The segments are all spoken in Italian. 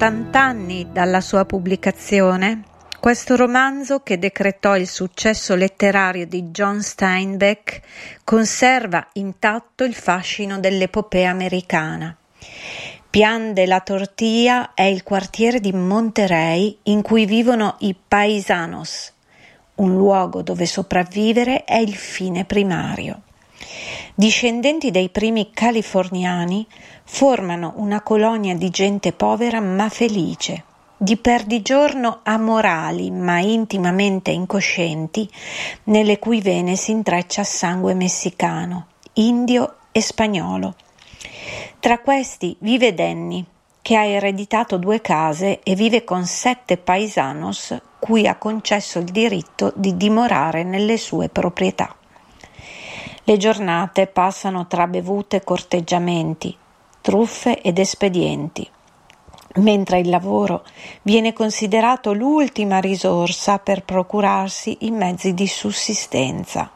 80 anni dalla sua pubblicazione, questo romanzo, che decretò il successo letterario di John Steinbeck, conserva intatto il fascino dell'epopea americana. Pian de la Tortilla è il quartiere di Monterey in cui vivono i paisanos, un luogo dove sopravvivere è il fine primario. Discendenti dei primi californiani, formano una colonia di gente povera ma felice, di perdigiorno amorali ma intimamente incoscienti, nelle cui vene si intreccia sangue messicano, indio e spagnolo. Tra questi vive Danny, che ha ereditato due case e vive con sette paisanos cui ha concesso il diritto di dimorare nelle sue proprietà. Le giornate passano tra bevute e corteggiamenti, truffe ed espedienti, mentre il lavoro viene considerato l'ultima risorsa per procurarsi i mezzi di sussistenza.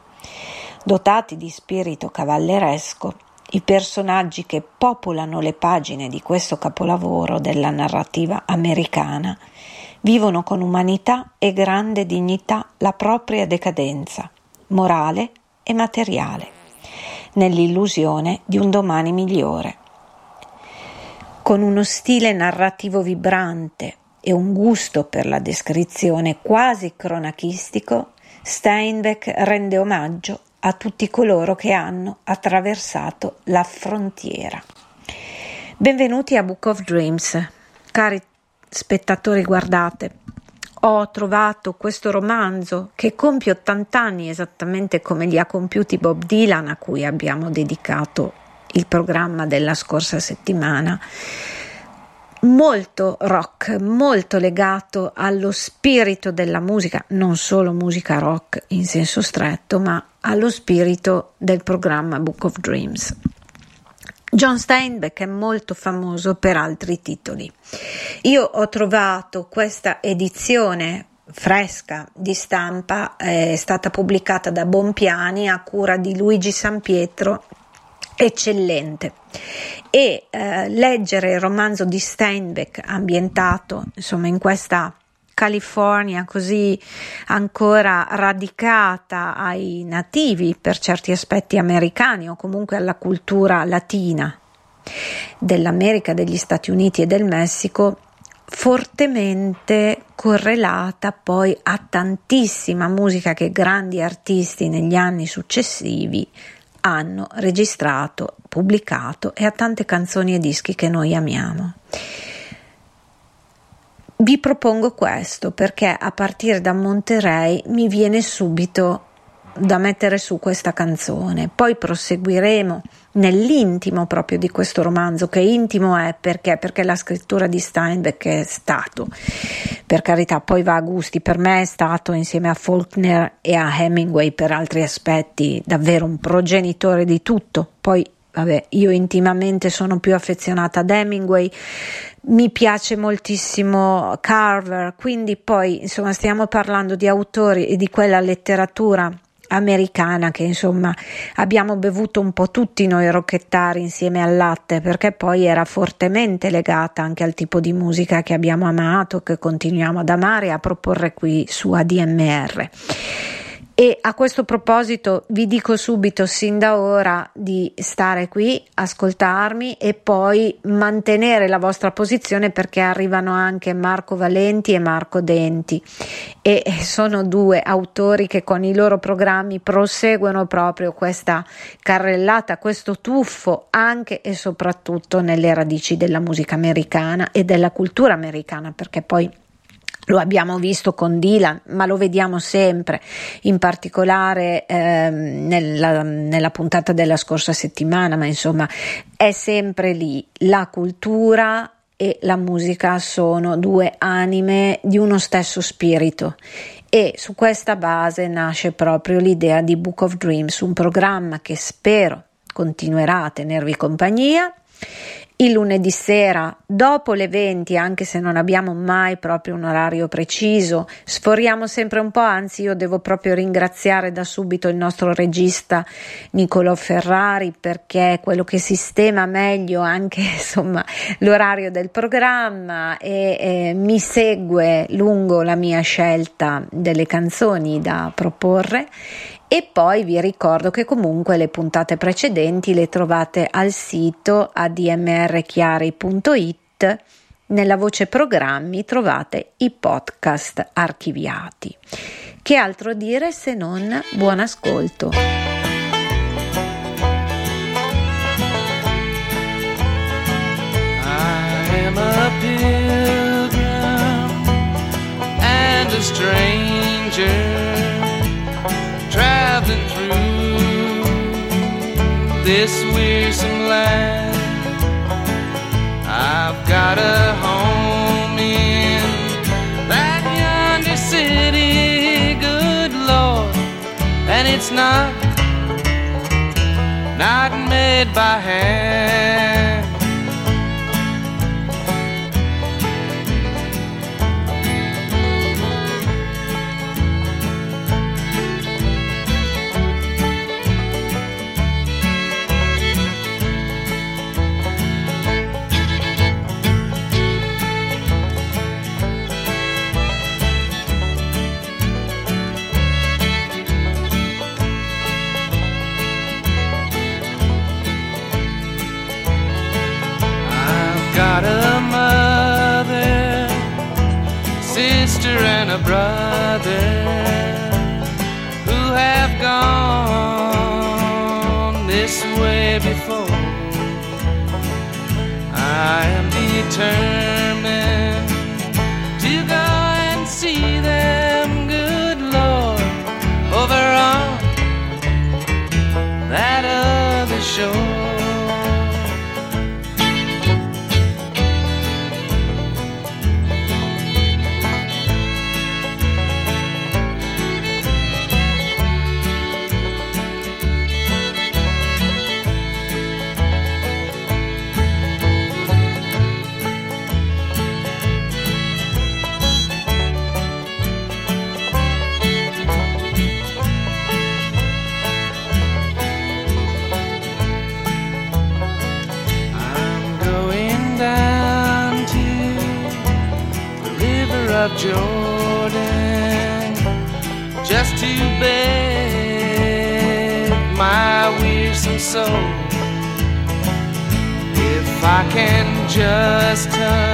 Dotati di spirito cavalleresco, i personaggi che popolano le pagine di questo capolavoro della narrativa americana vivono con umanità e grande dignità la propria decadenza, morale e materiale, nell'illusione di un domani migliore con uno stile narrativo vibrante e un gusto per la descrizione quasi cronachistico, Steinbeck rende omaggio a tutti coloro che hanno attraversato la frontiera. Benvenuti a Book of Dreams. Cari spettatori, guardate, ho trovato questo romanzo che compie 80 anni esattamente come li ha compiuti Bob Dylan, a cui abbiamo dedicato il programma della scorsa settimana, molto rock, molto legato allo spirito della musica, non solo musica rock in senso stretto, ma allo spirito del programma Book of Dreams. John Steinbeck è molto famoso per altri titoli. Io ho trovato questa edizione fresca di stampa, è stata pubblicata da Bompiani a cura di Luigi Sampietro eccellente. E eh, leggere il romanzo di Steinbeck ambientato insomma in questa California così ancora radicata ai nativi per certi aspetti americani o comunque alla cultura latina dell'America, degli Stati Uniti e del Messico fortemente correlata poi a tantissima musica che grandi artisti negli anni successivi hanno registrato, pubblicato e a tante canzoni e dischi che noi amiamo. Vi propongo questo perché a partire da Monterey mi viene subito da mettere su questa canzone. Poi proseguiremo nell'intimo proprio di questo romanzo, che intimo è perché? Perché la scrittura di Steinbeck è stato, per carità, poi va a gusti, per me è stato insieme a Faulkner e a Hemingway per altri aspetti davvero un progenitore di tutto. Poi vabbè, io intimamente sono più affezionata ad Hemingway, mi piace moltissimo Carver, quindi poi insomma stiamo parlando di autori e di quella letteratura americana che insomma abbiamo bevuto un po' tutti noi rocchettari insieme al latte perché poi era fortemente legata anche al tipo di musica che abbiamo amato, che continuiamo ad amare e a proporre qui su ADMR. E a questo proposito vi dico subito sin da ora di stare qui, ascoltarmi e poi mantenere la vostra posizione perché arrivano anche Marco Valenti e Marco Denti. E sono due autori che con i loro programmi proseguono proprio questa carrellata, questo tuffo anche e soprattutto nelle radici della musica americana e della cultura americana perché poi lo abbiamo visto con Dylan, ma lo vediamo sempre, in particolare eh, nella, nella, puntata della scorsa settimana, ma insomma è sempre lì. La cultura e la musica sono due anime di uno stesso spirito e su questa base nasce proprio l'idea di Book of Dreams, un programma che spero continuerà a tenervi compagnia il lunedì sera, dopo le 20, anche se non abbiamo mai proprio un orario preciso, sforiamo sempre un po', anzi io devo proprio ringraziare da subito il nostro regista Niccolò Ferrari perché è quello che sistema meglio anche insomma l'orario del programma e, e mi segue lungo la mia scelta delle canzoni da proporre e poi vi ricordo che comunque le puntate precedenti le trovate al sito admrchiari.it. Nella voce programmi trovate i podcast archiviati. Che altro dire se non buon ascolto? Am a pilgrim and a stranger. Traveling through this wearisome land. I've got a home in that yonder city, good Lord, and it's not not made by hand. A brother who have gone this way before. Just touch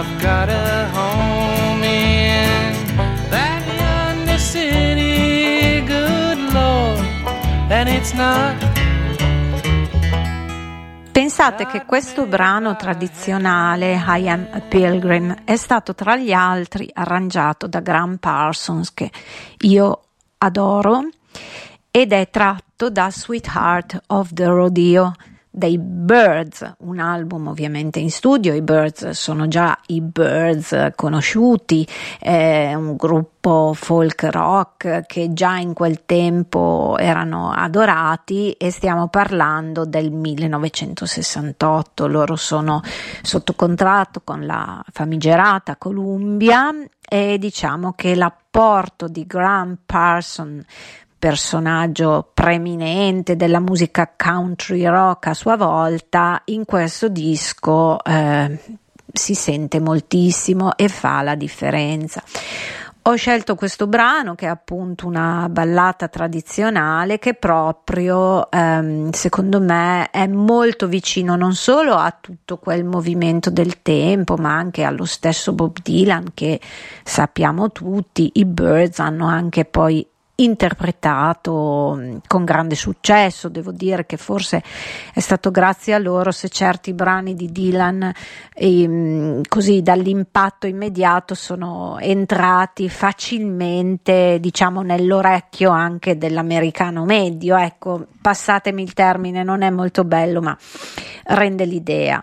I've got a home in that yonder city, good Lord, and it's not Pensate che questo brano tradizionale, I Am a Pilgrim, è stato tra gli altri arrangiato da Graham Parsons, che io adoro, ed è tratto da Sweetheart of the Rodeo dei Birds, un album ovviamente in studio, i Birds sono già i Birds conosciuti, è un gruppo folk rock che già in quel tempo erano adorati e stiamo parlando del 1968, loro sono sotto contratto con la famigerata Columbia e diciamo che l'apporto di Graham Parsons personaggio preeminente della musica country rock a sua volta, in questo disco eh, si sente moltissimo e fa la differenza. Ho scelto questo brano che è appunto una ballata tradizionale che proprio ehm, secondo me è molto vicino non solo a tutto quel movimento del tempo ma anche allo stesso Bob Dylan che sappiamo tutti, i Birds hanno anche poi interpretato con grande successo. Devo dire che forse è stato grazie a loro se certi brani di Dylan eh, così dall'impatto immediato sono entrati facilmente, diciamo, nell'orecchio anche dell'americano medio. Ecco, passatemi il termine, non è molto bello, ma rende l'idea.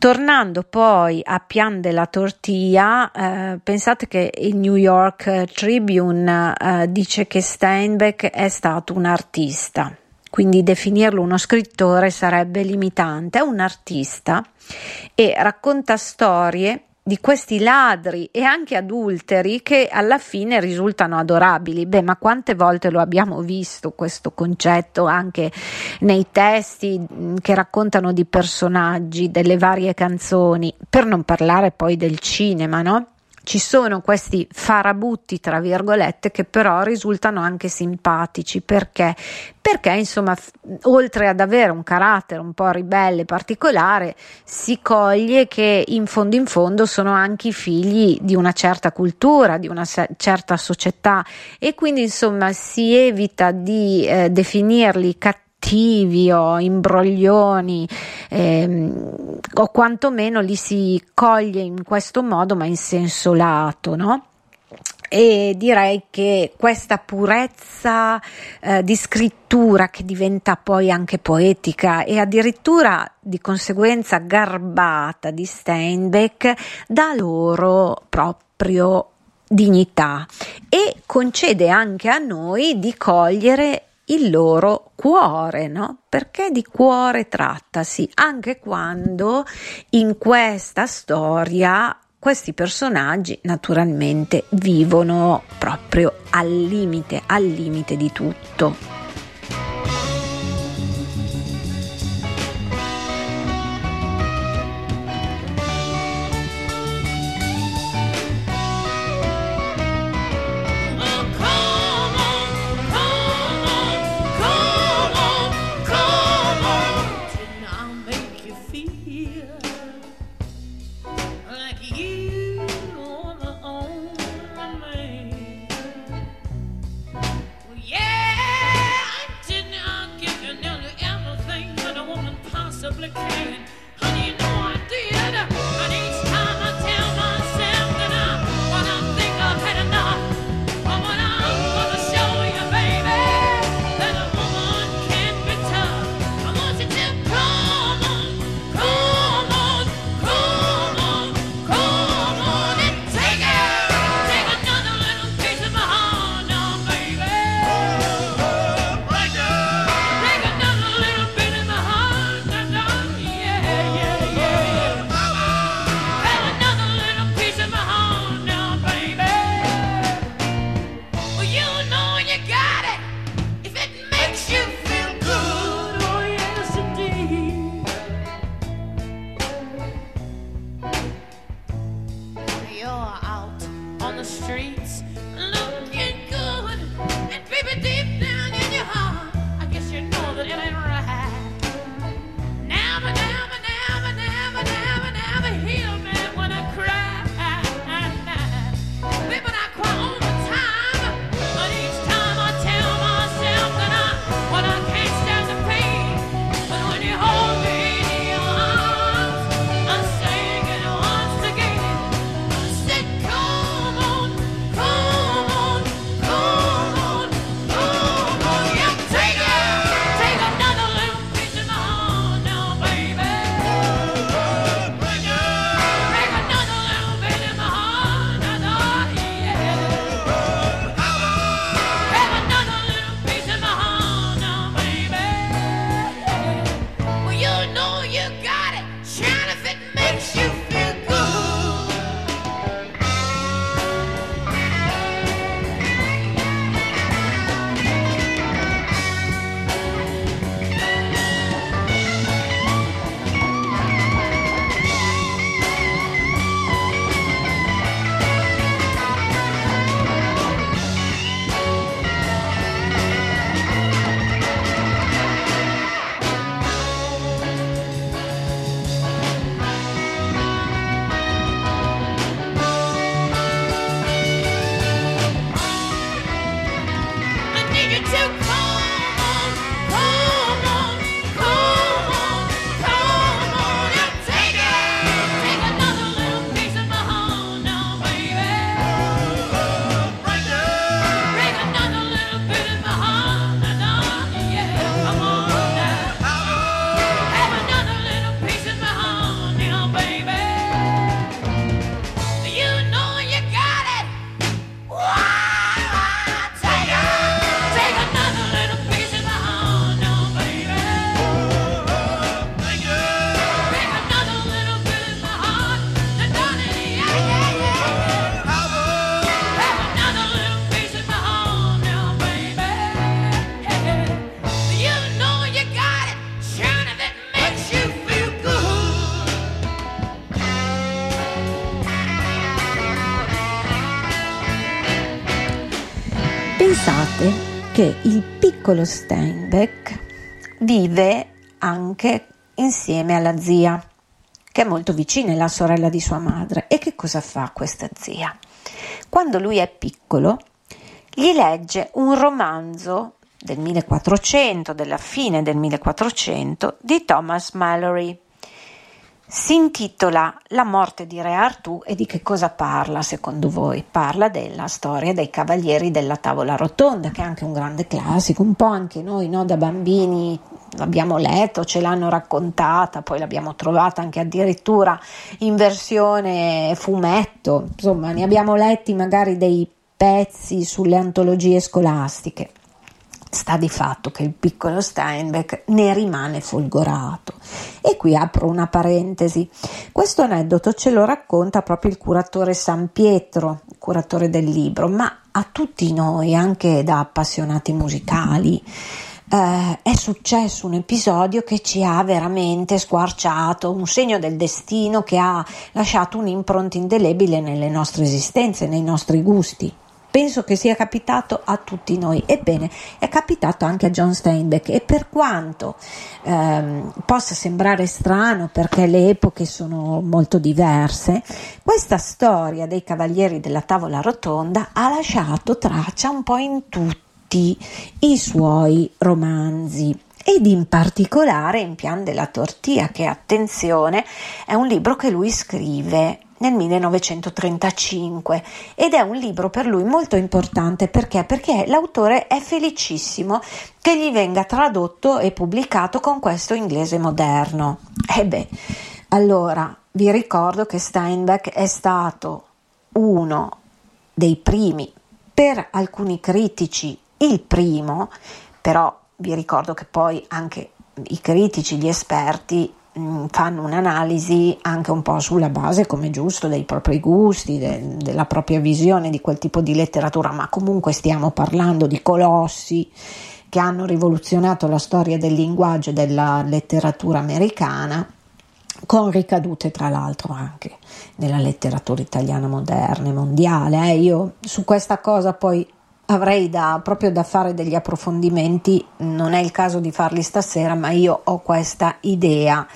Tornando poi a Pian della Tortilla, eh, pensate che il New York Tribune eh, dice che Steinbeck è stato un artista, quindi definirlo uno scrittore sarebbe limitante, è un artista e racconta storie di questi ladri e anche adulteri che alla fine risultano adorabili. Beh, ma quante volte lo abbiamo visto questo concetto anche nei testi mm, che raccontano di personaggi, delle varie canzoni, per non parlare poi del cinema, no? Ci sono questi farabutti, tra virgolette, che però risultano anche simpatici perché? Perché, insomma, f- oltre ad avere un carattere un po' ribelle particolare, si coglie che in fondo in fondo sono anche i figli di una certa cultura, di una se- certa società e quindi, insomma, si evita di eh, definirli cattivi cattivi o imbroglioni ehm, o quantomeno li si coglie in questo modo ma in senso lato, no? e direi che questa purezza eh, di scrittura che diventa poi anche poetica e addirittura di conseguenza garbata di Steinbeck dà loro proprio dignità e concede anche a noi di cogliere il loro cuore, no? Perché di cuore trattasi, anche quando in questa storia questi personaggi naturalmente vivono proprio al limite, al limite di tutto. Piccolo Steinbeck vive anche insieme alla zia, che è molto vicina, è la sorella di sua madre. E che cosa fa questa zia? Quando lui è piccolo, gli legge un romanzo del 1400, della fine del 1400, di Thomas Mallory si intitola La morte di Re Artù e di che cosa parla secondo voi? Parla della storia dei cavalieri della tavola rotonda, che è anche un grande classico, un po' anche noi no, da bambini l'abbiamo letto, ce l'hanno raccontata, poi l'abbiamo trovata anche addirittura in versione fumetto, insomma ne abbiamo letti magari dei pezzi sulle antologie scolastiche. Sta di fatto che il piccolo Steinbeck ne rimane folgorato. E qui apro una parentesi. Questo aneddoto ce lo racconta proprio il curatore San Pietro, curatore del libro, ma a tutti noi, anche da appassionati musicali, eh, è successo un episodio che ci ha veramente squarciato, un segno del destino che ha lasciato un'impronta indelebile nelle nostre esistenze, nei nostri gusti. Penso che sia capitato a tutti noi. Ebbene, è capitato anche a John Steinbeck e per quanto ehm, possa sembrare strano perché le epoche sono molto diverse, questa storia dei cavalieri della tavola rotonda ha lasciato traccia un po' in tutti i suoi romanzi ed in particolare in Pian della Tortia, che attenzione è un libro che lui scrive nel 1935 ed è un libro per lui molto importante perché? Perché l'autore è felicissimo che gli venga tradotto e pubblicato con questo inglese moderno. E beh, allora vi ricordo che Steinbeck è stato uno dei primi, per alcuni critici il primo, però vi ricordo che poi anche i critici, gli esperti Mm, fanno un'analisi anche un po' sulla base, come giusto, dei propri gusti, de, della propria visione di quel tipo di letteratura, ma comunque stiamo parlando di colossi che hanno rivoluzionato la storia del linguaggio e della letteratura americana, con ricadute tra l'altro anche nella letteratura italiana moderna e mondiale. Eh. Io su questa cosa poi avrei da, proprio da fare degli approfondimenti, non è il caso di farli stasera, ma io ho questa idea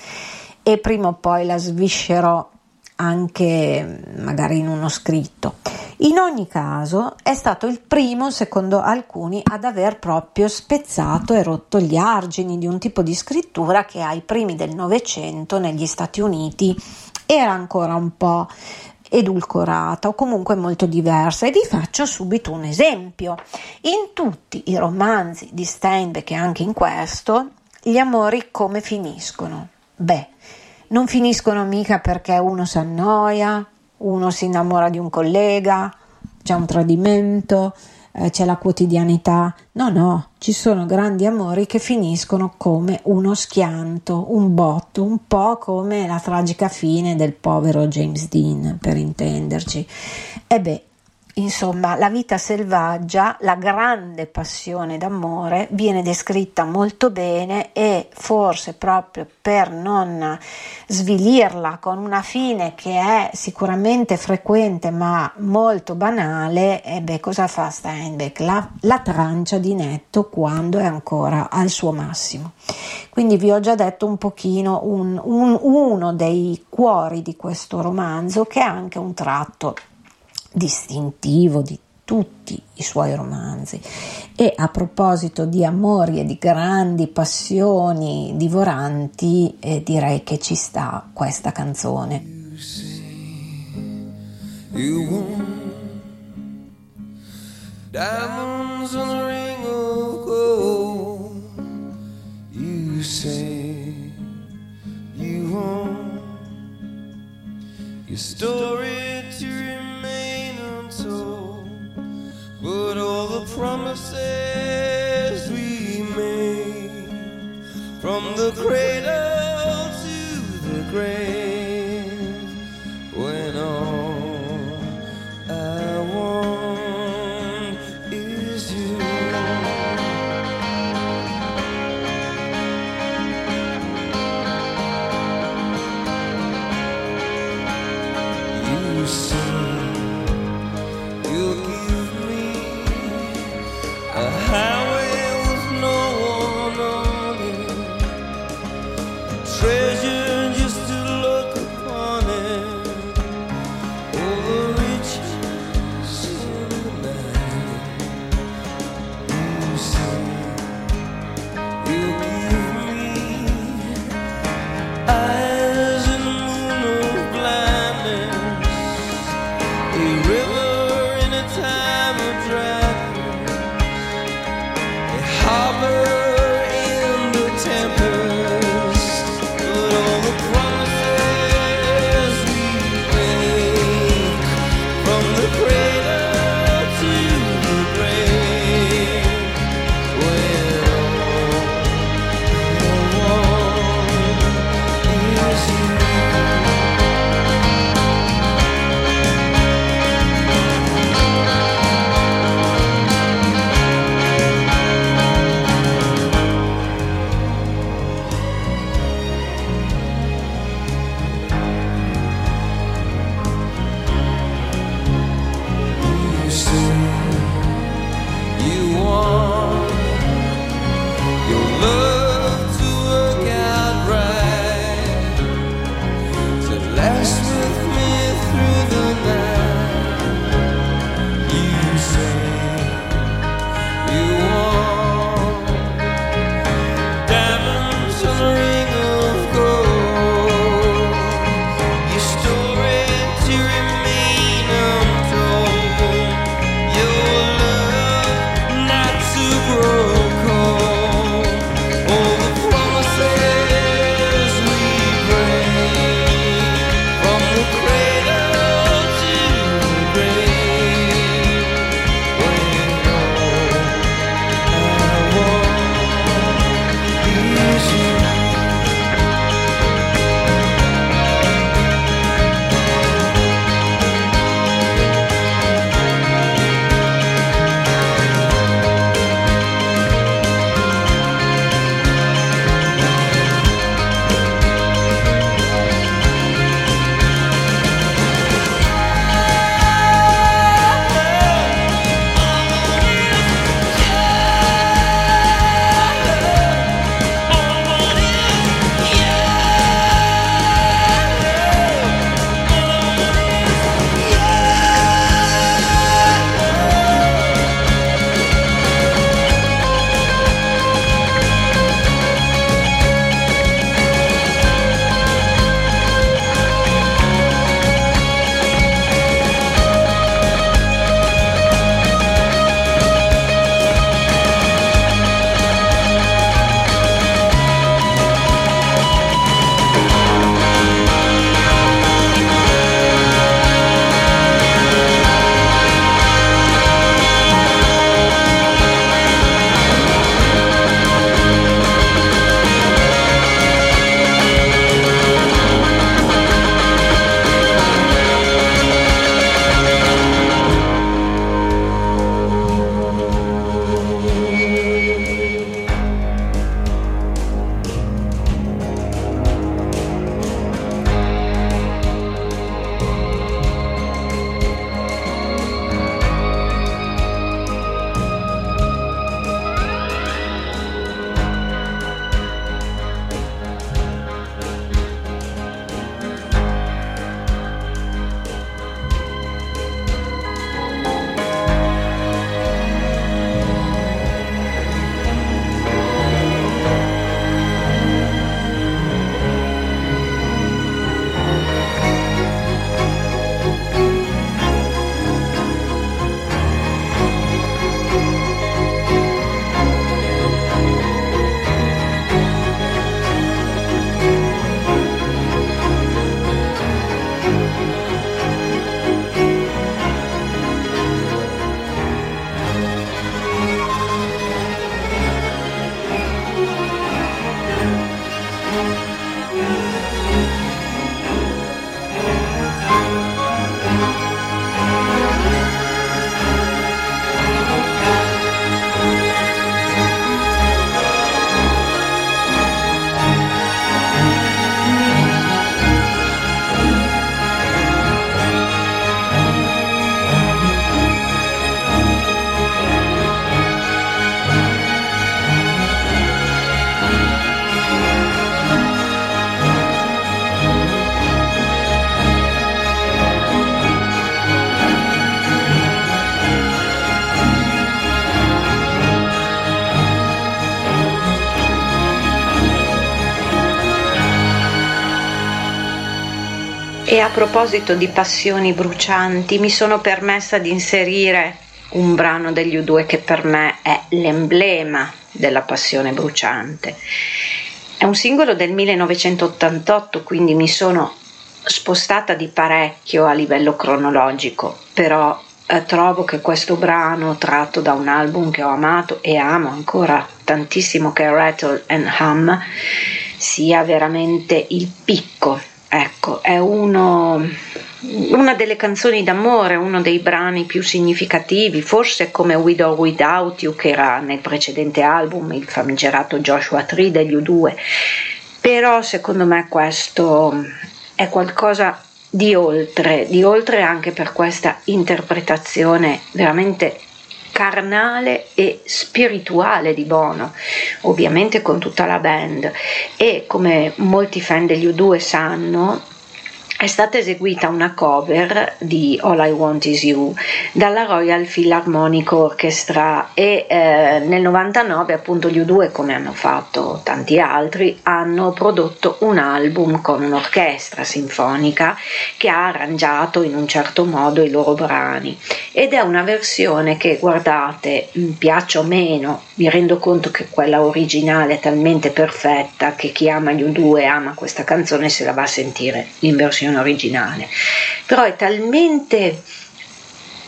e prima o poi la sviscerò anche magari in uno scritto. In ogni caso è stato il primo, secondo alcuni, ad aver proprio spezzato e rotto gli argini di un tipo di scrittura che ai primi del Novecento negli Stati Uniti era ancora un po' edulcorata o comunque molto diversa e vi faccio subito un esempio. In tutti i romanzi di Steinbeck e anche in questo, gli amori come finiscono? Beh, non finiscono mica perché uno si annoia, uno si innamora di un collega, c'è un tradimento, eh, c'è la quotidianità. No, no, ci sono grandi amori che finiscono come uno schianto, un botto, un po' come la tragica fine del povero James Dean, per intenderci. E beh, Insomma, la vita selvaggia, la grande passione d'amore, viene descritta molto bene e forse proprio per non svilirla con una fine che è sicuramente frequente ma molto banale, e beh, cosa fa Steinbeck? La, la trancia di netto quando è ancora al suo massimo. Quindi vi ho già detto un pochino un, un, uno dei cuori di questo romanzo che è anche un tratto distintivo di tutti i suoi romanzi. E a proposito di amori e di grandi passioni divoranti, eh, direi che ci sta questa canzone. You say you your story to But all the promises we made from the cradle to the grave E a proposito di passioni brucianti, mi sono permessa di inserire un brano degli U2 che per me è l'emblema della passione bruciante. È un singolo del 1988, quindi mi sono spostata di parecchio a livello cronologico, però eh, trovo che questo brano tratto da un album che ho amato e amo ancora tantissimo che è Rattle and Hum sia veramente il picco Ecco, è uno, una delle canzoni d'amore, uno dei brani più significativi, forse come With Without You che era nel precedente album, il famigerato Joshua Tree degli U2, però secondo me questo è qualcosa di oltre, di oltre anche per questa interpretazione veramente carnale e spirituale di Bono, ovviamente con tutta la band. E come molti fan degli U2 sanno è stata eseguita una cover di All I Want Is You dalla Royal Philharmonic Orchestra e eh, nel 99 appunto gli U2 come hanno fatto tanti altri hanno prodotto un album con un'orchestra sinfonica che ha arrangiato in un certo modo i loro brani. Ed è una versione che guardate piace o meno mi rendo conto che quella originale è talmente perfetta che chi ama gli U2 ama questa canzone se la va a sentire in versione versione originale, però è talmente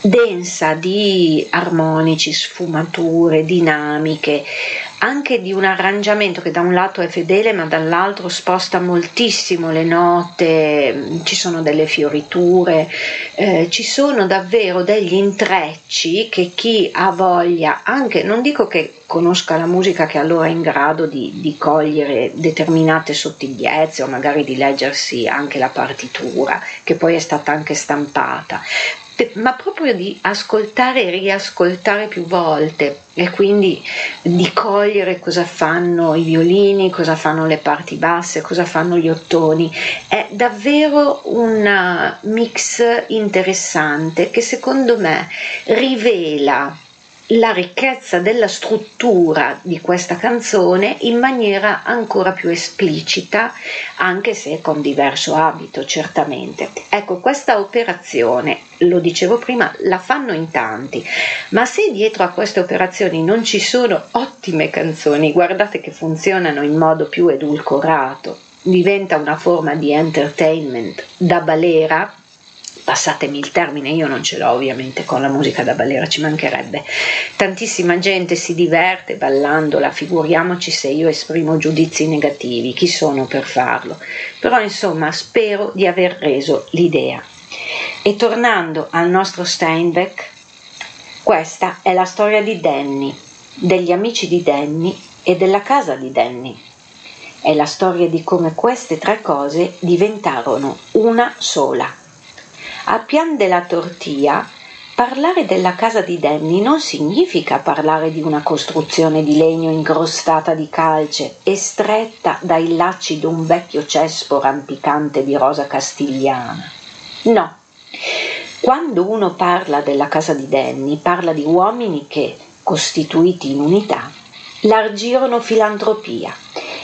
densa di armonici, sfumature, dinamiche, anche di un arrangiamento che da un lato è fedele ma dall'altro sposta moltissimo le note, ci sono delle fioriture, eh, ci sono davvero degli intrecci che chi ha voglia, anche non dico che conosca la musica che allora è in grado di, di cogliere determinate sottigliezze o magari di leggersi anche la partitura che poi è stata anche stampata, ma proprio di ascoltare e riascoltare più volte e quindi di cogliere cosa fanno i violini, cosa fanno le parti basse, cosa fanno gli ottoni. È davvero un mix interessante che secondo me rivela la ricchezza della struttura di questa canzone in maniera ancora più esplicita, anche se con diverso abito, certamente. Ecco, questa operazione, lo dicevo prima, la fanno in tanti, ma se dietro a queste operazioni non ci sono ottime canzoni, guardate che funzionano in modo più edulcorato, diventa una forma di entertainment da balera, passatemi il termine, io non ce l'ho ovviamente con la musica da ballera, ci mancherebbe. Tantissima gente si diverte ballandola, figuriamoci se io esprimo giudizi negativi, chi sono per farlo? Però insomma spero di aver reso l'idea. E tornando al nostro Steinbeck, questa è la storia di Danny, degli amici di Danny e della casa di Danny. È la storia di come queste tre cose diventarono una sola a Pian della Tortia Parlare della casa di Danny non significa parlare di una costruzione di legno incrostata di calce e stretta dai lacci d'un vecchio cespo rampicante di rosa castigliana. No. Quando uno parla della casa di Danny, parla di uomini che, costituiti in unità, largirono filantropia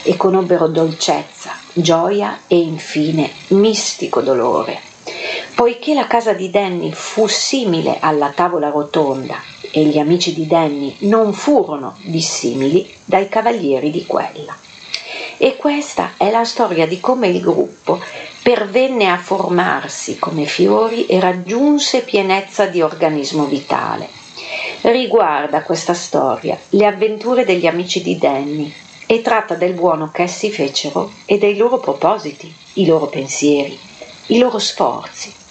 e conobbero dolcezza, gioia e infine mistico dolore Poiché la casa di Danny fu simile alla tavola rotonda e gli amici di Danny non furono dissimili dai cavalieri di quella. E questa è la storia di come il gruppo pervenne a formarsi come fiori e raggiunse pienezza di organismo vitale. Riguarda questa storia le avventure degli amici di Danny e tratta del buono che essi fecero e dei loro propositi, i loro pensieri, i loro sforzi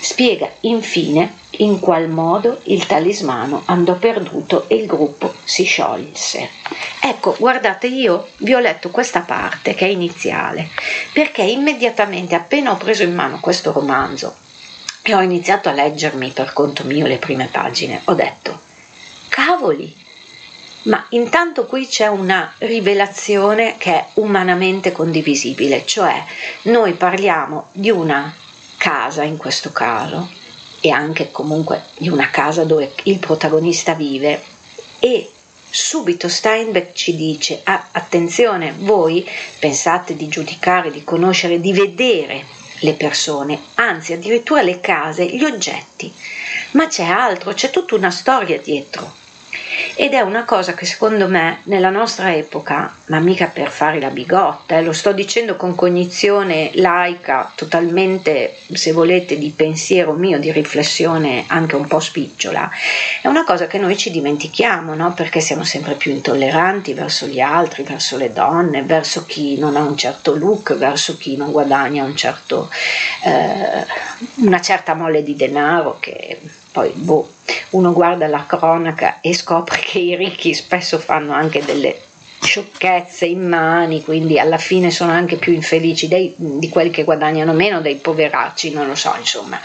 Spiega infine in qual modo il talismano andò perduto e il gruppo si sciolse. Ecco, guardate, io vi ho letto questa parte che è iniziale, perché immediatamente appena ho preso in mano questo romanzo e ho iniziato a leggermi per conto mio le prime pagine, ho detto, cavoli, ma intanto qui c'è una rivelazione che è umanamente condivisibile, cioè noi parliamo di una casa in questo caso e anche comunque di una casa dove il protagonista vive. E subito Steinbeck ci dice ah, attenzione voi pensate di giudicare di conoscere di vedere le persone, anzi addirittura le case, gli oggetti, ma c'è altro, c'è tutta una storia dietro ed è una cosa che secondo me nella nostra epoca, ma mica per fare la bigotta, eh, lo sto dicendo con cognizione laica, totalmente, se volete, di pensiero mio, di riflessione anche un po' spicciola, è una cosa che noi ci dimentichiamo, no? perché siamo sempre più intolleranti verso gli altri, verso le donne, verso chi non ha un certo look, verso chi non guadagna un certo, eh, una certa mole di denaro che poi boh, uno guarda la cronaca e scopre che i ricchi spesso fanno anche delle sciocchezze immani, quindi alla fine sono anche più infelici dei, di quelli che guadagnano meno, dei poveracci, non lo so, insomma.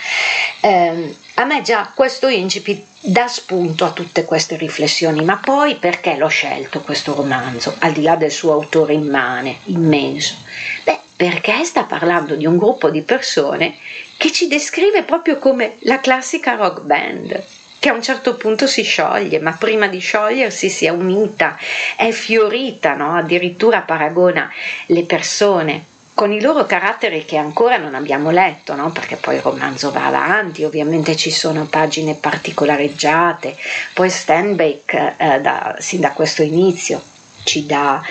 Eh, a me già questo incipit dà spunto a tutte queste riflessioni, ma poi perché l'ho scelto questo romanzo, al di là del suo autore immane, immenso? Beh, perché sta parlando di un gruppo di persone che ci descrive proprio come la classica rock band che a un certo punto si scioglie, ma prima di sciogliersi si è unita, è fiorita, no? addirittura paragona le persone con i loro caratteri che ancora non abbiamo letto, no? perché poi il romanzo va avanti, ovviamente ci sono pagine particolareggiate, poi Stanbeck eh, da, sin da questo inizio ci dà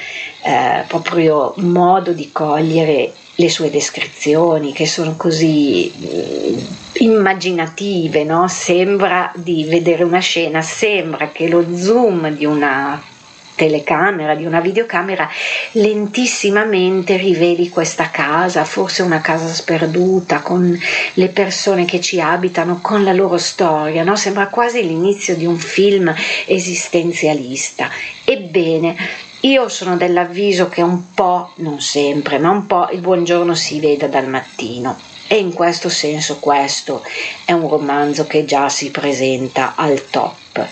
eh, proprio modo di cogliere le sue descrizioni che sono così mm, immaginative, no? sembra di vedere una scena, sembra che lo zoom di una telecamera, di una videocamera, lentissimamente riveli questa casa, forse una casa sperduta, con le persone che ci abitano, con la loro storia, no? sembra quasi l'inizio di un film esistenzialista. Ebbene, io sono dell'avviso che un po', non sempre, ma un po' il buongiorno si veda dal mattino e in questo senso questo è un romanzo che già si presenta al top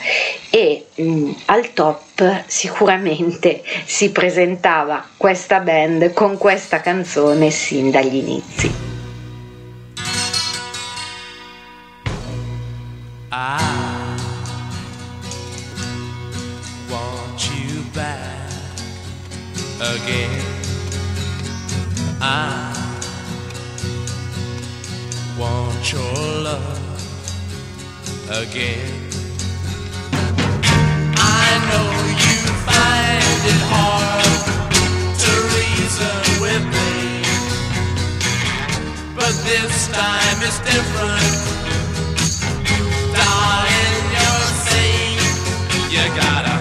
e mh, mm, al top sicuramente si presentava questa band con questa canzone sin dagli inizi. Ah. Again. I want your love again. I know you find it hard to reason with me, but this time it's different. Darling, you're saying you gotta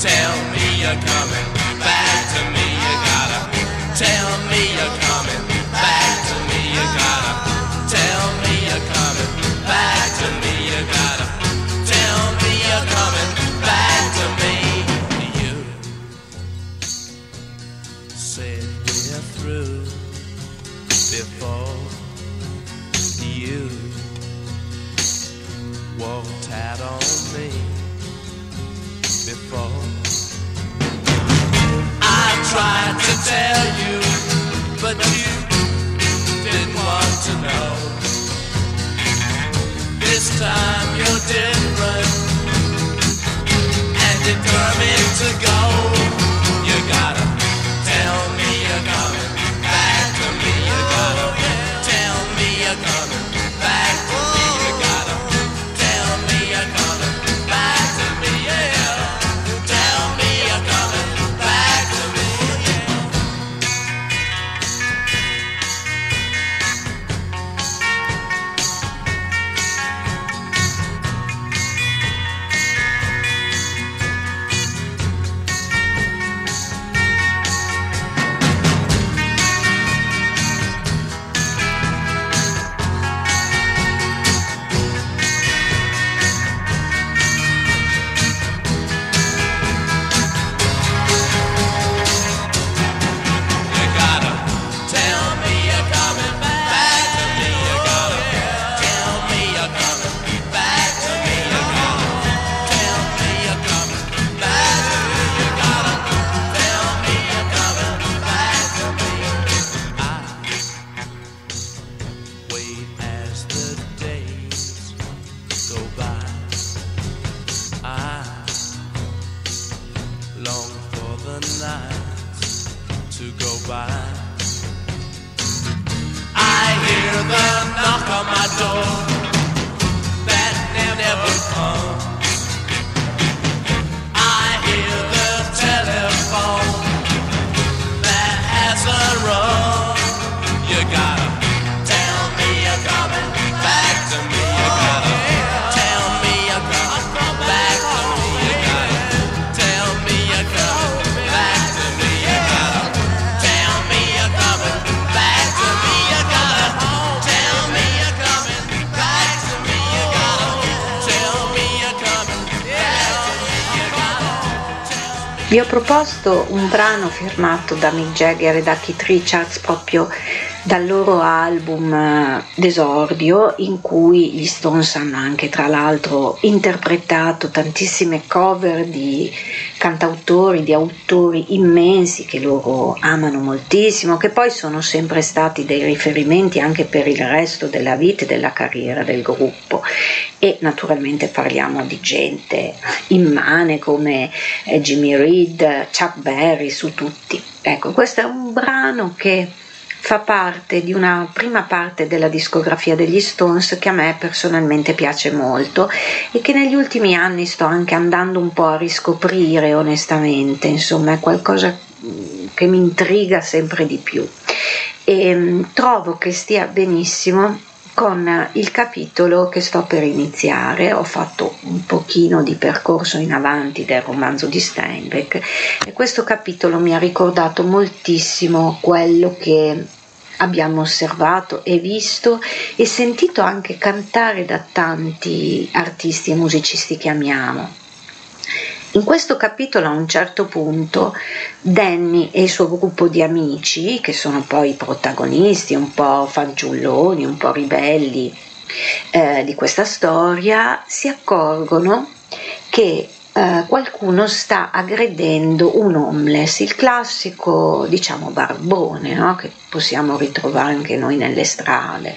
tell me you're coming. Vi ho proposto un brano firmato da Mick Jagger e da Keith Richards proprio dal loro album eh, d'esordio in cui gli Stones hanno anche tra l'altro interpretato tantissime cover di cantautori, di autori immensi che loro amano moltissimo, che poi sono sempre stati dei riferimenti anche per il resto della vita e della carriera del gruppo e naturalmente parliamo di gente immane come eh, Jimmy Reed, Chuck Berry, su tutti. Ecco, questo è un brano che fa parte di una prima parte della discografia degli Stones che a me personalmente piace molto e che negli ultimi anni sto anche andando un po' a riscoprire onestamente, insomma è qualcosa mm, che mi intriga sempre di più e mm, trovo che stia benissimo con il capitolo che sto per iniziare. Ho fatto un pochino di percorso in avanti del romanzo di Steinbeck e questo capitolo mi ha ricordato moltissimo quello che abbiamo osservato e visto e sentito anche cantare da tanti artisti e musicisti che amiamo. In questo capitolo a un certo punto Danny e il suo gruppo di amici, che sono poi i protagonisti, un po' fanciulloni, un po' ribelli eh, di questa storia, si accorgono che eh, qualcuno sta aggredendo un homeless, il classico diciamo barbone no? che possiamo ritrovare anche noi nelle strade,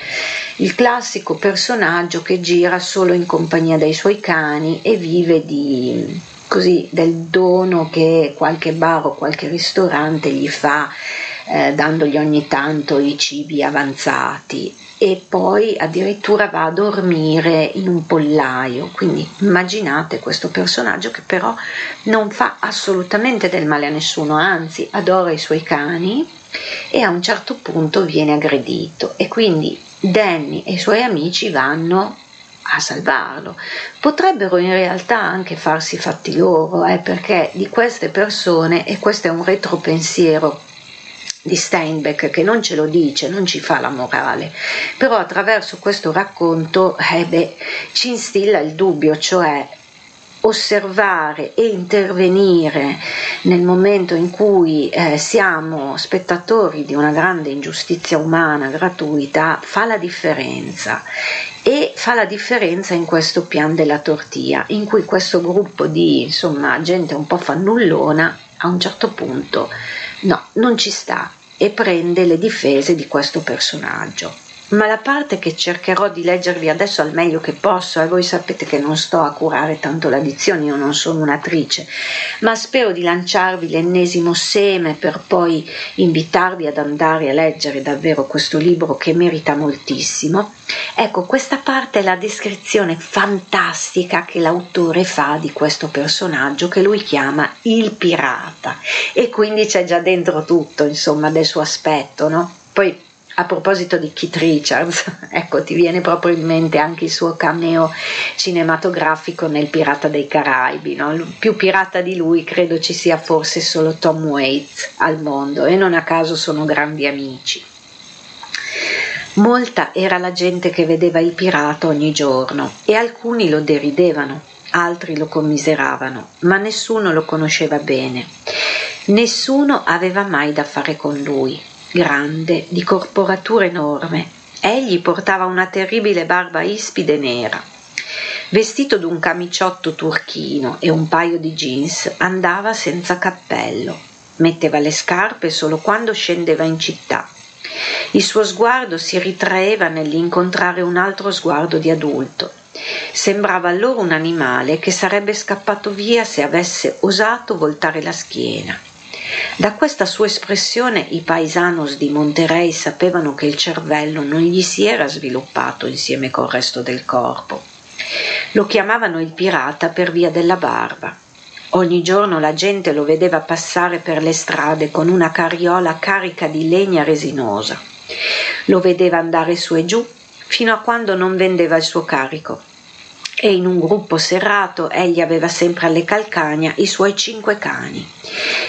il classico personaggio che gira solo in compagnia dei suoi cani e vive di così del dono che qualche bar o qualche ristorante gli fa eh, dandogli ogni tanto i cibi avanzati e poi addirittura va a dormire in un pollaio. Quindi immaginate questo personaggio che però non fa assolutamente del male a nessuno, anzi adora i suoi cani e a un certo punto viene aggredito e quindi Danny e i suoi amici vanno a salvarlo. Potrebbero in realtà anche farsi fatti loro, eh, perché di queste persone, e questo è un retropensiero di Steinbeck che non ce lo dice, non ci fa la morale, però attraverso questo racconto eh beh, ci instilla il dubbio, cioè osservare e intervenire nel momento in cui eh, siamo spettatori di una grande ingiustizia umana gratuita fa la differenza. E fa la differenza in questo pian della tortia in cui questo gruppo di insomma gente un po' fannullona a un certo punto no non ci sta e prende le difese di questo personaggio ma la parte che cercherò di leggervi adesso al meglio che posso, e voi sapete che non sto a curare tanto la dizione, io non sono un'attrice, ma spero di lanciarvi l'ennesimo seme per poi invitarvi ad andare a leggere davvero questo libro che merita moltissimo. Ecco, questa parte è la descrizione fantastica che l'autore fa di questo personaggio che lui chiama il pirata e quindi c'è già dentro tutto, insomma, del suo aspetto, no? Poi a proposito di Keith Richards, ecco, ti viene proprio in mente anche il suo cameo cinematografico nel Pirata dei Caraibi, no? Più pirata di lui credo ci sia forse solo Tom Waits al mondo e non a caso sono grandi amici. Molta era la gente che vedeva il pirata ogni giorno e alcuni lo deridevano, altri lo commiseravano, ma nessuno lo conosceva bene. Nessuno aveva mai da fare con lui grande, di corporatura enorme. Egli portava una terribile barba ispide nera. Vestito d'un camiciotto turchino e un paio di jeans, andava senza cappello. Metteva le scarpe solo quando scendeva in città. Il suo sguardo si ritraeva nell'incontrare un altro sguardo di adulto. Sembrava allora un animale che sarebbe scappato via se avesse osato voltare la schiena. Da questa sua espressione i paisanos di Monterey sapevano che il cervello non gli si era sviluppato insieme col resto del corpo. Lo chiamavano il pirata per via della barba. Ogni giorno la gente lo vedeva passare per le strade con una carriola carica di legna resinosa. Lo vedeva andare su e giù fino a quando non vendeva il suo carico. E in un gruppo serrato egli aveva sempre alle calcagna i suoi cinque cani.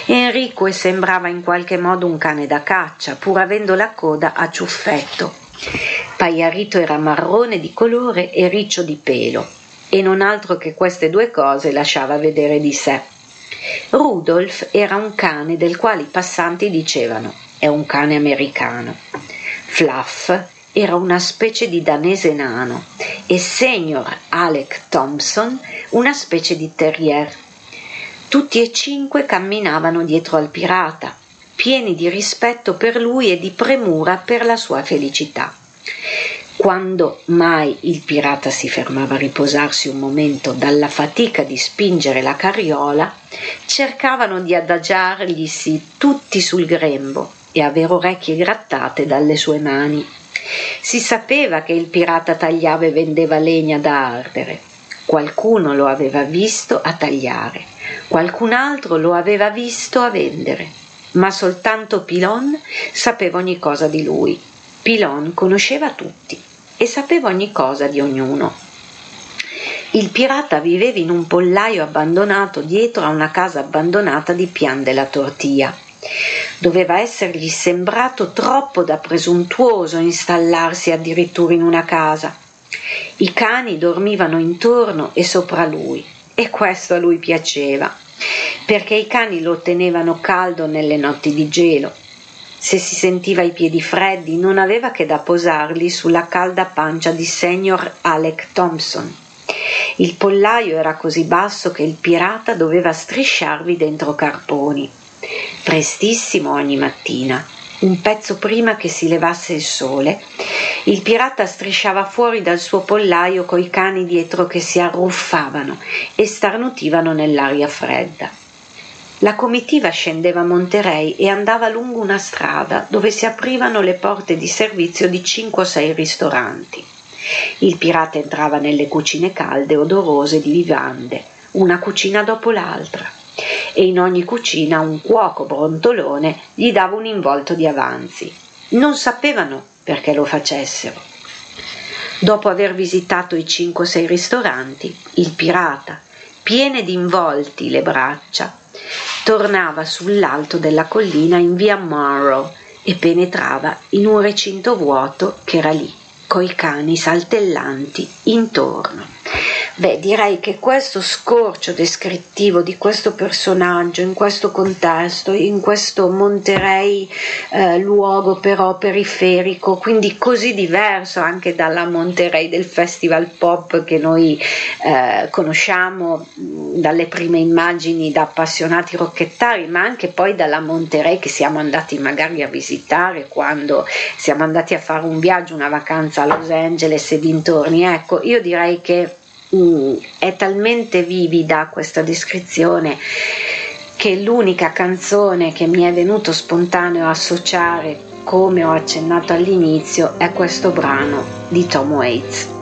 Enrico sembrava in qualche modo un cane da caccia, pur avendo la coda a ciuffetto. Pagliarito era marrone di colore e riccio di pelo, e non altro che queste due cose lasciava vedere di sé. Rudolf era un cane del quale i passanti dicevano è un cane americano. Fluff era una specie di danese nano e Senior Alec Thompson una specie di terrier. Tutti e cinque camminavano dietro al pirata, pieni di rispetto per lui e di premura per la sua felicità. Quando mai il pirata si fermava a riposarsi un momento dalla fatica di spingere la carriola, cercavano di adagiarglisi tutti sul grembo e aver orecchie grattate dalle sue mani. Si sapeva che il pirata tagliava e vendeva legna da ardere. Qualcuno lo aveva visto a tagliare, qualcun altro lo aveva visto a vendere, ma soltanto Pilon sapeva ogni cosa di lui. Pilon conosceva tutti e sapeva ogni cosa di ognuno. Il pirata viveva in un pollaio abbandonato dietro a una casa abbandonata di Pian della Tortia. Doveva essergli sembrato troppo da presuntuoso installarsi addirittura in una casa. I cani dormivano intorno e sopra lui e questo a lui piaceva, perché i cani lo tenevano caldo nelle notti di gelo se si sentiva i piedi freddi, non aveva che da posarli sulla calda pancia di Senior Alec Thompson. Il pollaio era così basso che il pirata doveva strisciarvi dentro carponi. Prestissimo ogni mattina, un pezzo prima che si levasse il sole, il pirata strisciava fuori dal suo pollaio coi cani dietro che si arruffavano e starnutivano nell'aria fredda. La comitiva scendeva a Monterey e andava lungo una strada dove si aprivano le porte di servizio di cinque o sei ristoranti. Il pirata entrava nelle cucine calde odorose di vivande, una cucina dopo l'altra, e in ogni cucina un cuoco brontolone gli dava un involto di avanzi. Non sapevano perché lo facessero. Dopo aver visitato i cinque o sei ristoranti, il pirata, piene di involti le braccia, tornava sull'alto della collina in via Monroe e penetrava in un recinto vuoto che era lì, coi cani saltellanti intorno. Beh, direi che questo scorcio descrittivo di questo personaggio in questo contesto, in questo Monterey eh, luogo però periferico, quindi così diverso anche dalla Monterey del Festival Pop che noi eh, conosciamo dalle prime immagini da appassionati rocchettari, ma anche poi dalla Monterey che siamo andati magari a visitare quando siamo andati a fare un viaggio, una vacanza a Los Angeles e dintorni. Ecco, io direi che Mm, è talmente vivida questa descrizione che l'unica canzone che mi è venuto spontaneo associare, come ho accennato all'inizio, è questo brano di Tom Waits.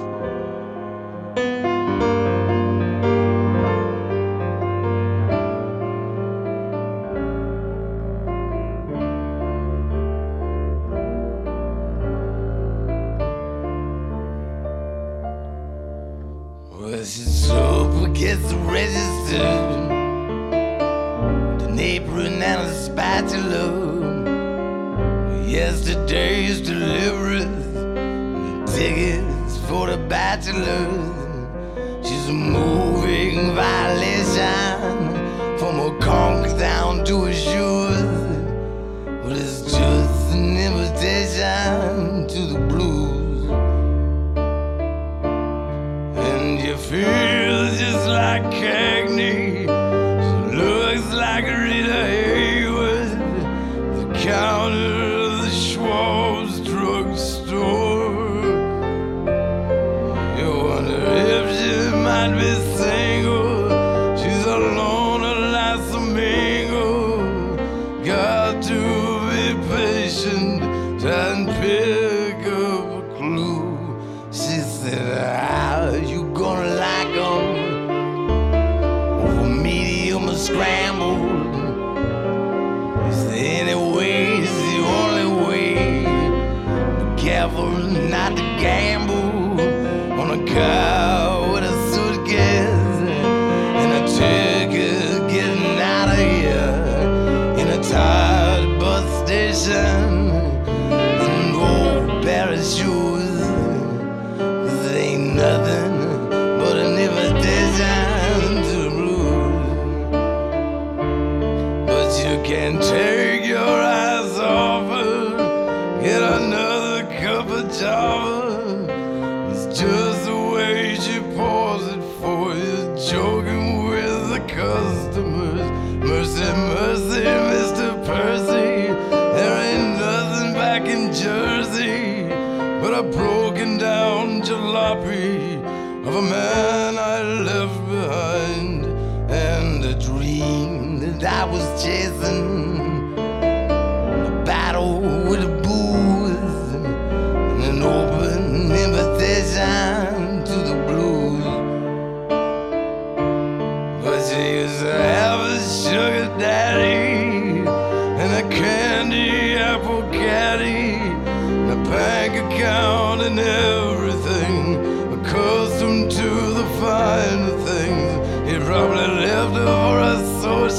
Yeah.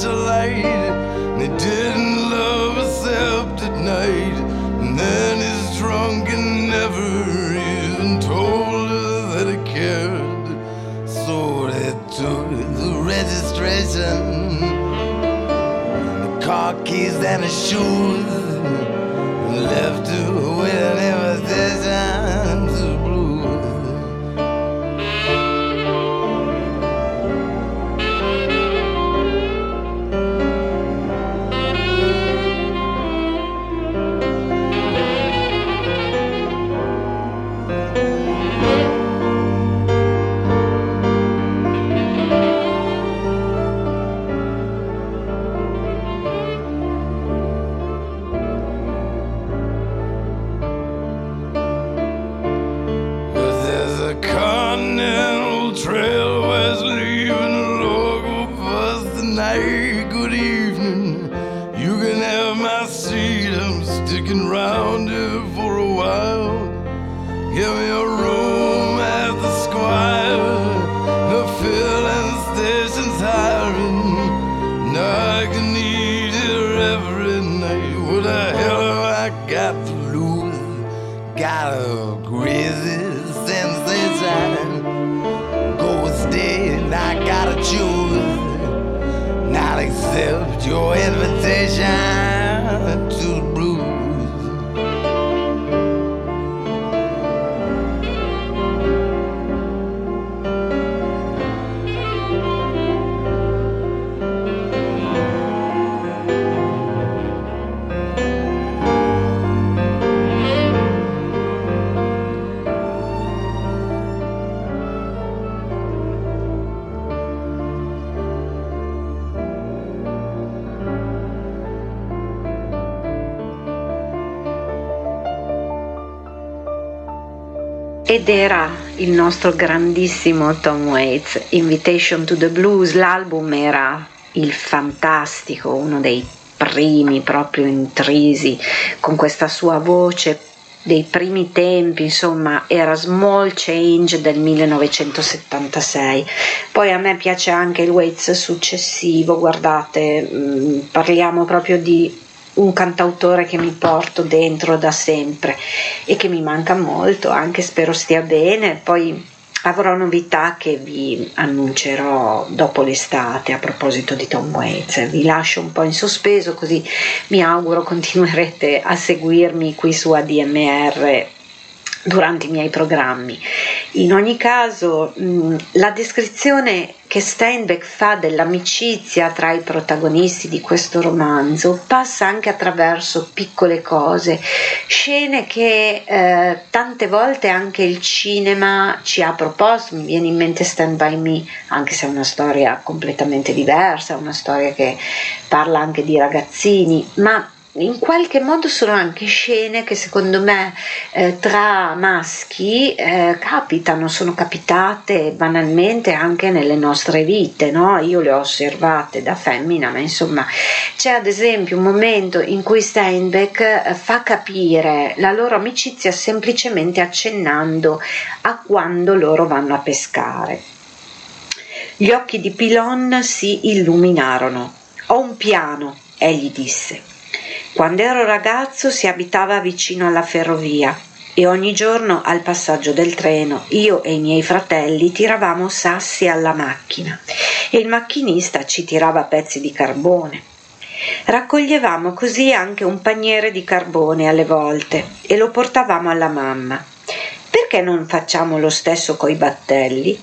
Socialite, and he didn't love except at night. And then he's drunk and never even told her that he cared. So they took the registration, the car keys and the shoes, Era il nostro grandissimo Tom Waits, Invitation to the Blues, l'album era il fantastico, uno dei primi proprio intrisi con questa sua voce dei primi tempi, insomma, era Small Change del 1976. Poi a me piace anche il Waits successivo, guardate, mm, parliamo proprio di un cantautore che mi porto dentro da sempre e che mi manca molto, anche spero stia bene. Poi avrò novità che vi annuncerò dopo l'estate a proposito di Tom Waits. Vi lascio un po' in sospeso così mi auguro continuerete a seguirmi qui su ADMR durante i miei programmi. In ogni caso, mh, la descrizione che Steinbeck fa dell'amicizia tra i protagonisti di questo romanzo passa anche attraverso piccole cose, scene che eh, tante volte anche il cinema ci ha proposto. Mi viene in mente Stand By Me, anche se è una storia completamente diversa, una storia che parla anche di ragazzini, ma in qualche modo sono anche scene che secondo me eh, tra maschi eh, capitano, sono capitate banalmente anche nelle nostre vite, no? Io le ho osservate da femmina, ma insomma c'è ad esempio un momento in cui Steinbeck eh, fa capire la loro amicizia semplicemente accennando a quando loro vanno a pescare. Gli occhi di Pilon si illuminarono. Ho un piano, egli disse. Quando ero ragazzo si abitava vicino alla ferrovia e ogni giorno al passaggio del treno io e i miei fratelli tiravamo sassi alla macchina e il macchinista ci tirava pezzi di carbone. Raccoglievamo così anche un paniere di carbone alle volte e lo portavamo alla mamma. Perché non facciamo lo stesso coi battelli?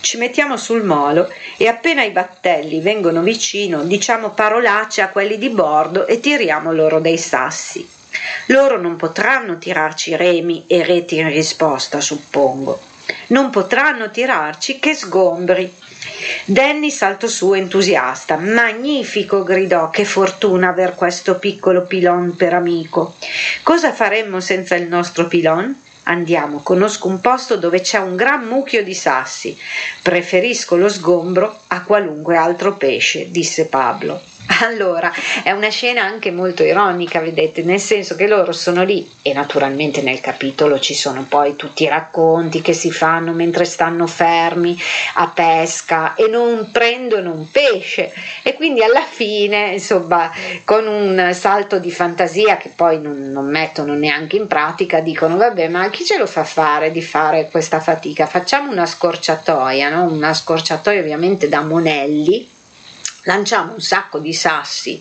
Ci mettiamo sul molo e appena i battelli vengono vicino diciamo parolacce a quelli di bordo e tiriamo loro dei sassi. Loro non potranno tirarci remi e reti in risposta, suppongo. Non potranno tirarci che sgombri. Danny saltò su entusiasta. Magnifico! gridò. Che fortuna aver questo piccolo pilon per amico. Cosa faremmo senza il nostro pilon? Andiamo, conosco un posto dove c'è un gran mucchio di sassi. Preferisco lo sgombro a qualunque altro pesce, disse Pablo. Allora, è una scena anche molto ironica, vedete, nel senso che loro sono lì e naturalmente nel capitolo ci sono poi tutti i racconti che si fanno mentre stanno fermi a pesca e non prendono un pesce e quindi alla fine, insomma, con un salto di fantasia che poi non, non mettono neanche in pratica, dicono vabbè, ma chi ce lo fa fare di fare questa fatica? Facciamo una scorciatoia, no? Una scorciatoia ovviamente da monelli lanciamo un sacco di sassi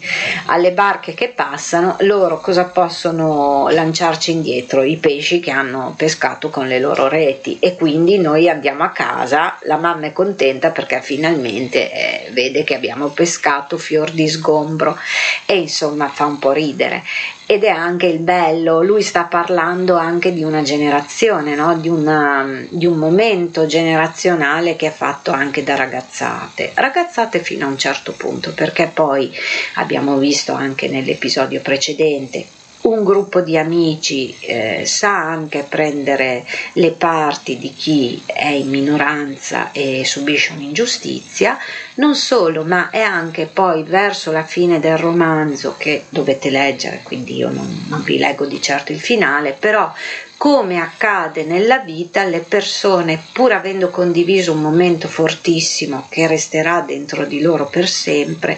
alle barche che passano, loro cosa possono lanciarci indietro? I pesci che hanno pescato con le loro reti e quindi noi andiamo a casa, la mamma è contenta perché finalmente eh, vede che abbiamo pescato fior di sgombro e insomma fa un po' ridere ed è anche il bello, lui sta parlando anche di una generazione, no? di, una, di, un momento generazionale che è fatto anche da ragazzate, ragazzate fino a un certo punto, perché poi abbiamo visto anche nell'episodio precedente un gruppo di amici eh, sa anche prendere le parti di chi è in minoranza e subisce un'ingiustizia, non solo, ma è anche poi verso la fine del romanzo che dovete leggere, quindi io non, non vi leggo di certo il finale, però come accade nella vita, le persone, pur avendo condiviso un momento fortissimo che resterà dentro di loro per sempre,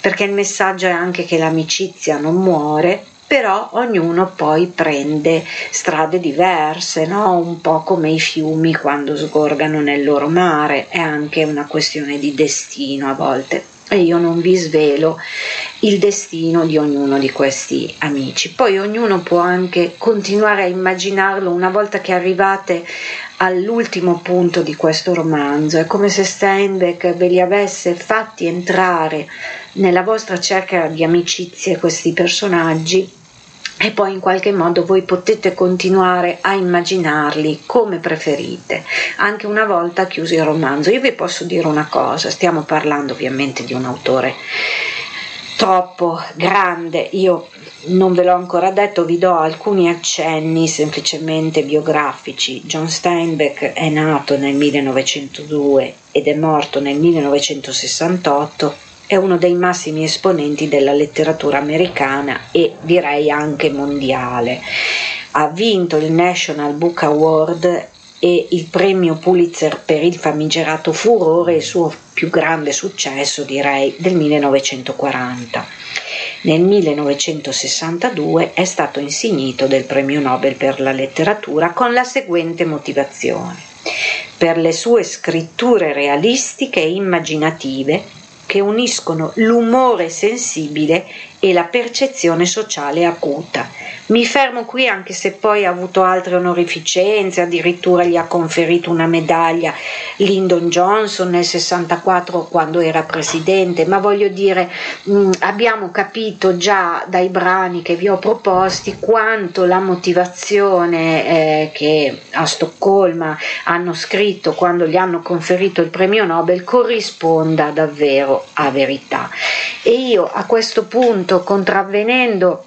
perché il messaggio è anche che l'amicizia non muore, però ognuno poi prende strade diverse, no? un po' come i fiumi quando sgorgano nel loro mare, è anche una questione di destino a volte e io non vi svelo il destino di ognuno di questi amici. Poi ognuno può anche continuare a immaginarlo una volta che arrivate all'ultimo punto di questo romanzo. È come se Steinbeck ve li avesse fatti entrare nella vostra cerca di amicizie questi personaggi e poi in qualche modo voi potete continuare a immaginarli come preferite, anche una volta chiuso il romanzo. Io vi posso dire una cosa, stiamo parlando ovviamente di un autore troppo grande, io non ve l'ho ancora detto, vi do alcuni accenni semplicemente biografici. John Steinbeck è nato nel 1902 ed è morto nel 1968 è uno dei massimi esponenti della letteratura americana e direi anche mondiale. Ha vinto il National Book Award e il premio Pulitzer per il famigerato furore, il suo più grande successo direi del 1940. Nel 1962 è stato insignito del premio Nobel per la letteratura con la seguente motivazione. Per le sue scritture realistiche e immaginative che uniscono l'umore sensibile e la percezione sociale acuta. Mi fermo qui anche se poi ha avuto altre onorificenze, addirittura gli ha conferito una medaglia Lyndon Johnson nel 64 quando era presidente, ma voglio dire mm, abbiamo capito già dai brani che vi ho proposti quanto la motivazione eh, che a Stoccolma hanno scritto quando gli hanno conferito il premio Nobel corrisponda davvero a verità. E io a questo punto, contravvenendo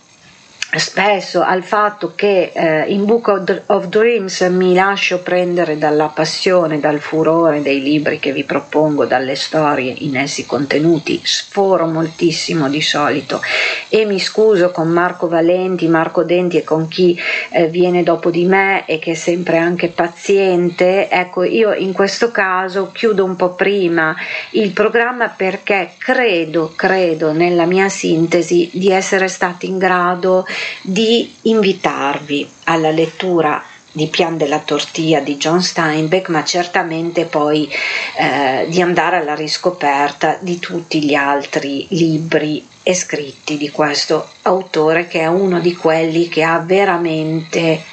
spesso al fatto che eh, in Book of Dreams mi lascio prendere dalla passione, dal furore dei libri che vi propongo, dalle storie in essi contenuti, sforo moltissimo di solito. E mi scuso con Marco Valenti, Marco Denti e con chi eh, viene dopo di me e che è sempre anche paziente, ecco io in questo caso chiudo un po' prima il programma perché credo, credo nella mia sintesi di essere stata in grado di invitarvi alla lettura di Pian della Tortia di John Steinbeck, ma certamente poi eh, di andare alla riscoperta di tutti gli altri libri e scritti di questo autore che è uno di quelli che ha veramente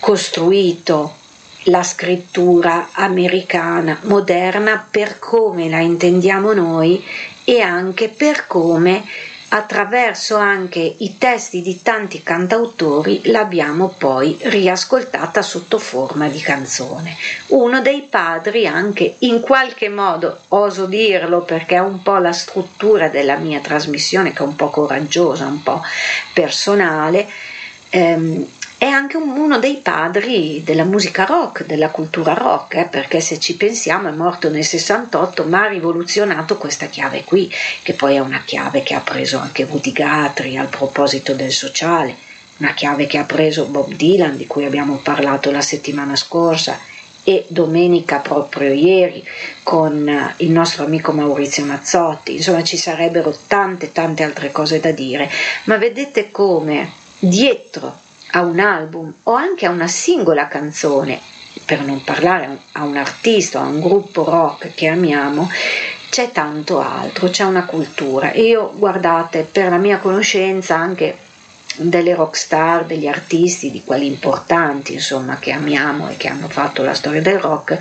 costruito la scrittura americana moderna per come la intendiamo noi e anche per come attraverso anche i testi di tanti cantautori l'abbiamo poi riascoltata sotto forma di canzone. Uno dei padri anche in qualche modo, oso dirlo perché è un po' la struttura della mia trasmissione che è un po' coraggiosa, un po' personale, ehm, è anche uno dei padri della musica rock, della cultura rock, eh, perché se ci pensiamo è morto nel 68 ma ha rivoluzionato questa chiave qui, che poi è una chiave che ha preso anche Woody Guthrie al proposito del sociale, una chiave che ha preso Bob Dylan di cui abbiamo parlato la settimana scorsa e domenica proprio ieri con eh, il nostro amico Maurizio Mazzotti, insomma ci sarebbero tante tante altre cose da dire, ma vedete come dietro a un album o anche a una singola canzone, per non parlare a un artista o a un gruppo rock che amiamo, c'è tanto altro, c'è una cultura. Io, guardate, per la mia conoscenza anche delle rock star, degli artisti, di quelli importanti, insomma, che amiamo e che hanno fatto la storia del rock,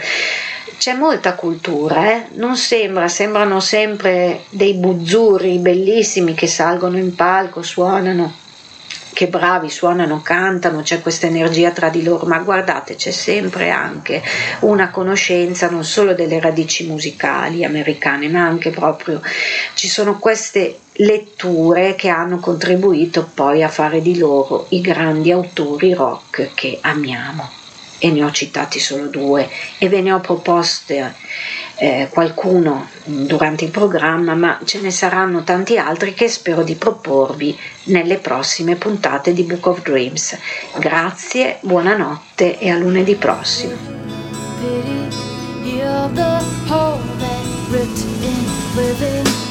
c'è molta cultura, eh? non sembra, sembrano sempre dei buzzurri bellissimi che salgono in palco, suonano che bravi suonano, cantano, c'è questa energia tra di loro, ma guardate, c'è sempre anche una conoscenza non solo delle radici musicali americane, ma anche proprio ci sono queste letture che hanno contribuito poi a fare di loro i grandi autori rock che amiamo e ne ho citati solo due e ve ne ho proposte eh, qualcuno durante il programma, ma ce ne saranno tanti altri che spero di proporvi nelle prossime puntate di Book of Dreams. Grazie, buonanotte e a lunedì prossimo. Pity,